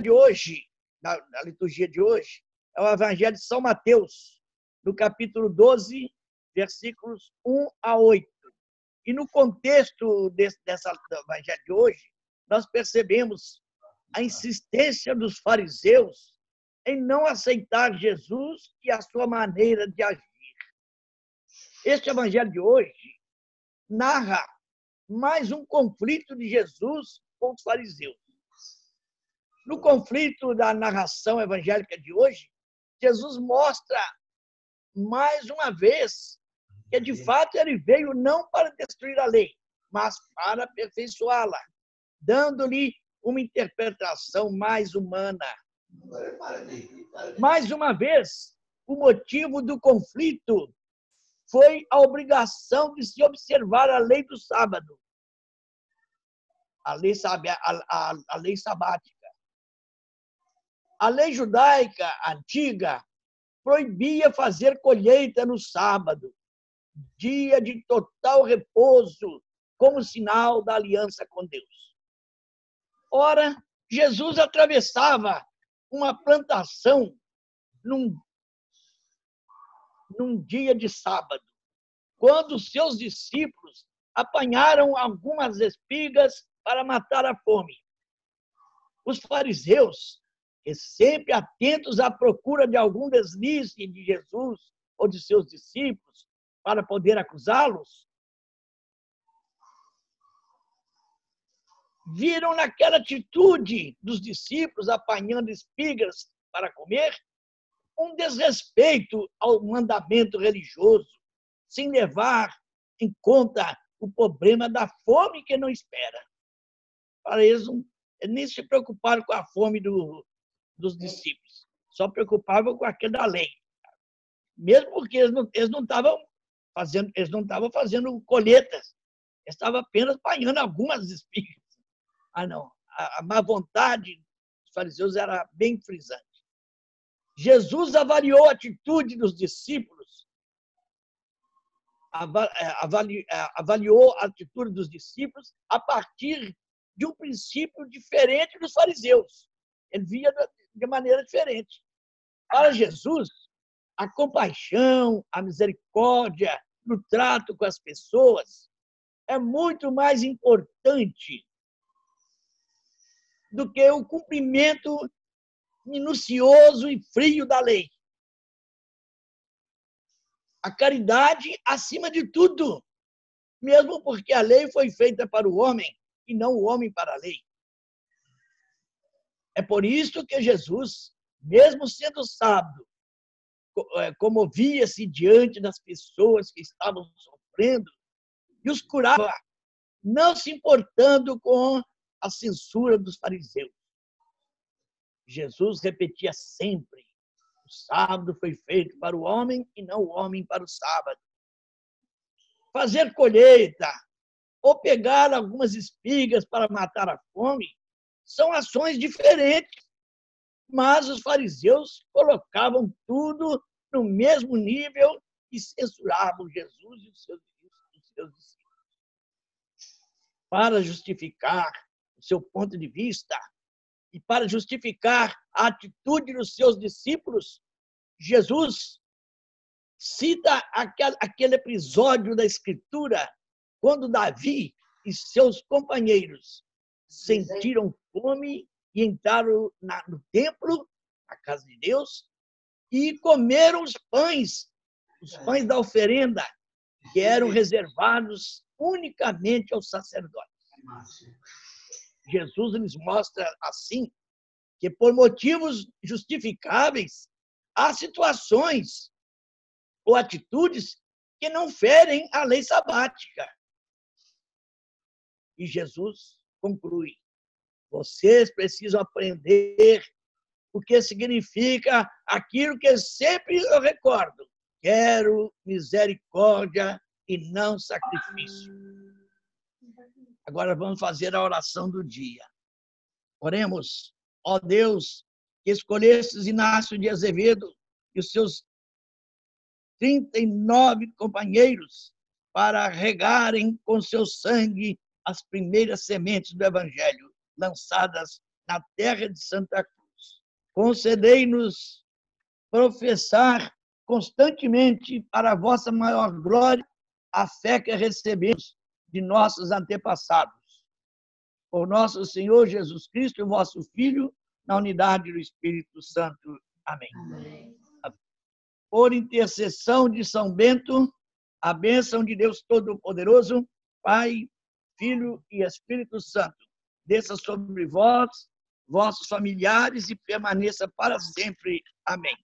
de hoje, na, na liturgia de hoje, é o Evangelho de São Mateus, no capítulo 12, versículos 1 a 8. E no contexto desse, dessa Evangelho de hoje, nós percebemos a insistência dos fariseus em não aceitar Jesus e a sua maneira de agir. Este evangelho de hoje narra mais um conflito de Jesus com os fariseus. No conflito da narração evangélica de hoje, Jesus mostra mais uma vez que de fato ele veio não para destruir a lei, mas para aperfeiçoá-la, dando-lhe uma interpretação mais humana. Mais uma vez, o motivo do conflito foi a obrigação de se observar a lei do sábado, a lei, a, a, a lei sabática. A lei judaica antiga proibia fazer colheita no sábado, dia de total repouso, como sinal da aliança com Deus. Ora, Jesus atravessava uma plantação num, num dia de sábado, quando seus discípulos apanharam algumas espigas para matar a fome. Os fariseus e sempre atentos à procura de algum deslize de Jesus ou de seus discípulos para poder acusá-los, viram naquela atitude dos discípulos apanhando espigas para comer um desrespeito ao mandamento religioso, sem levar em conta o problema da fome que não espera. Para eles, nem se preocuparam com a fome do, dos discípulos. Só preocupavam com aquilo da lei. Mesmo porque eles não, estavam fazendo, eles não estavam fazendo colheitas. Eles estavam apenas apanhando algumas espigas. Ah, não. A, a má vontade dos fariseus era bem frisante. Jesus avaliou a atitude dos discípulos, é, é, avaliou a atitude dos discípulos a partir de um princípio diferente dos fariseus. Ele via de maneira diferente. Para Jesus, a compaixão, a misericórdia no trato com as pessoas é muito mais importante do que o cumprimento minucioso e frio da lei. A caridade acima de tudo, mesmo porque a lei foi feita para o homem e não o homem para a lei. É por isso que Jesus, mesmo sendo sábio, é, comovia-se diante das pessoas que estavam sofrendo e os curava, não se importando com a censura dos fariseus. Jesus repetia sempre: o sábado foi feito para o homem e não o homem para o sábado. Fazer colheita ou pegar algumas espigas para matar a fome são ações diferentes. Mas os fariseus colocavam tudo no mesmo nível e censuravam Jesus e os seus, os seus discípulos. Para justificar o seu ponto de vista e para justificar a atitude dos seus discípulos, Jesus cita aquele episódio da Escritura quando Davi e seus companheiros sentiram fome e entraram na, no templo, na casa de Deus, e comeram os pães, os pães da oferenda, que eram reservados unicamente aos sacerdotes. Jesus lhes mostra assim que por motivos justificáveis há situações ou atitudes que não ferem a lei sabática. E Jesus conclui: vocês precisam aprender o que significa aquilo que sempre eu recordo. Quero misericórdia e não sacrifício. Agora vamos fazer a oração do dia. Oremos, ó Deus, que escolhestes Inácio de Azevedo e os seus 39 companheiros para regarem com seu sangue as primeiras sementes do Evangelho lançadas na terra de Santa Cruz. Concedei-nos professar constantemente para a vossa maior glória a fé que recebemos de nossos antepassados. Por nosso Senhor Jesus Cristo, vosso Filho, na unidade do Espírito Santo. Amém. Amém. Por intercessão de São Bento, a bênção de Deus Todo-Poderoso, Pai, Filho e Espírito Santo, desça sobre vós, vossos familiares e permaneça para sempre. Amém.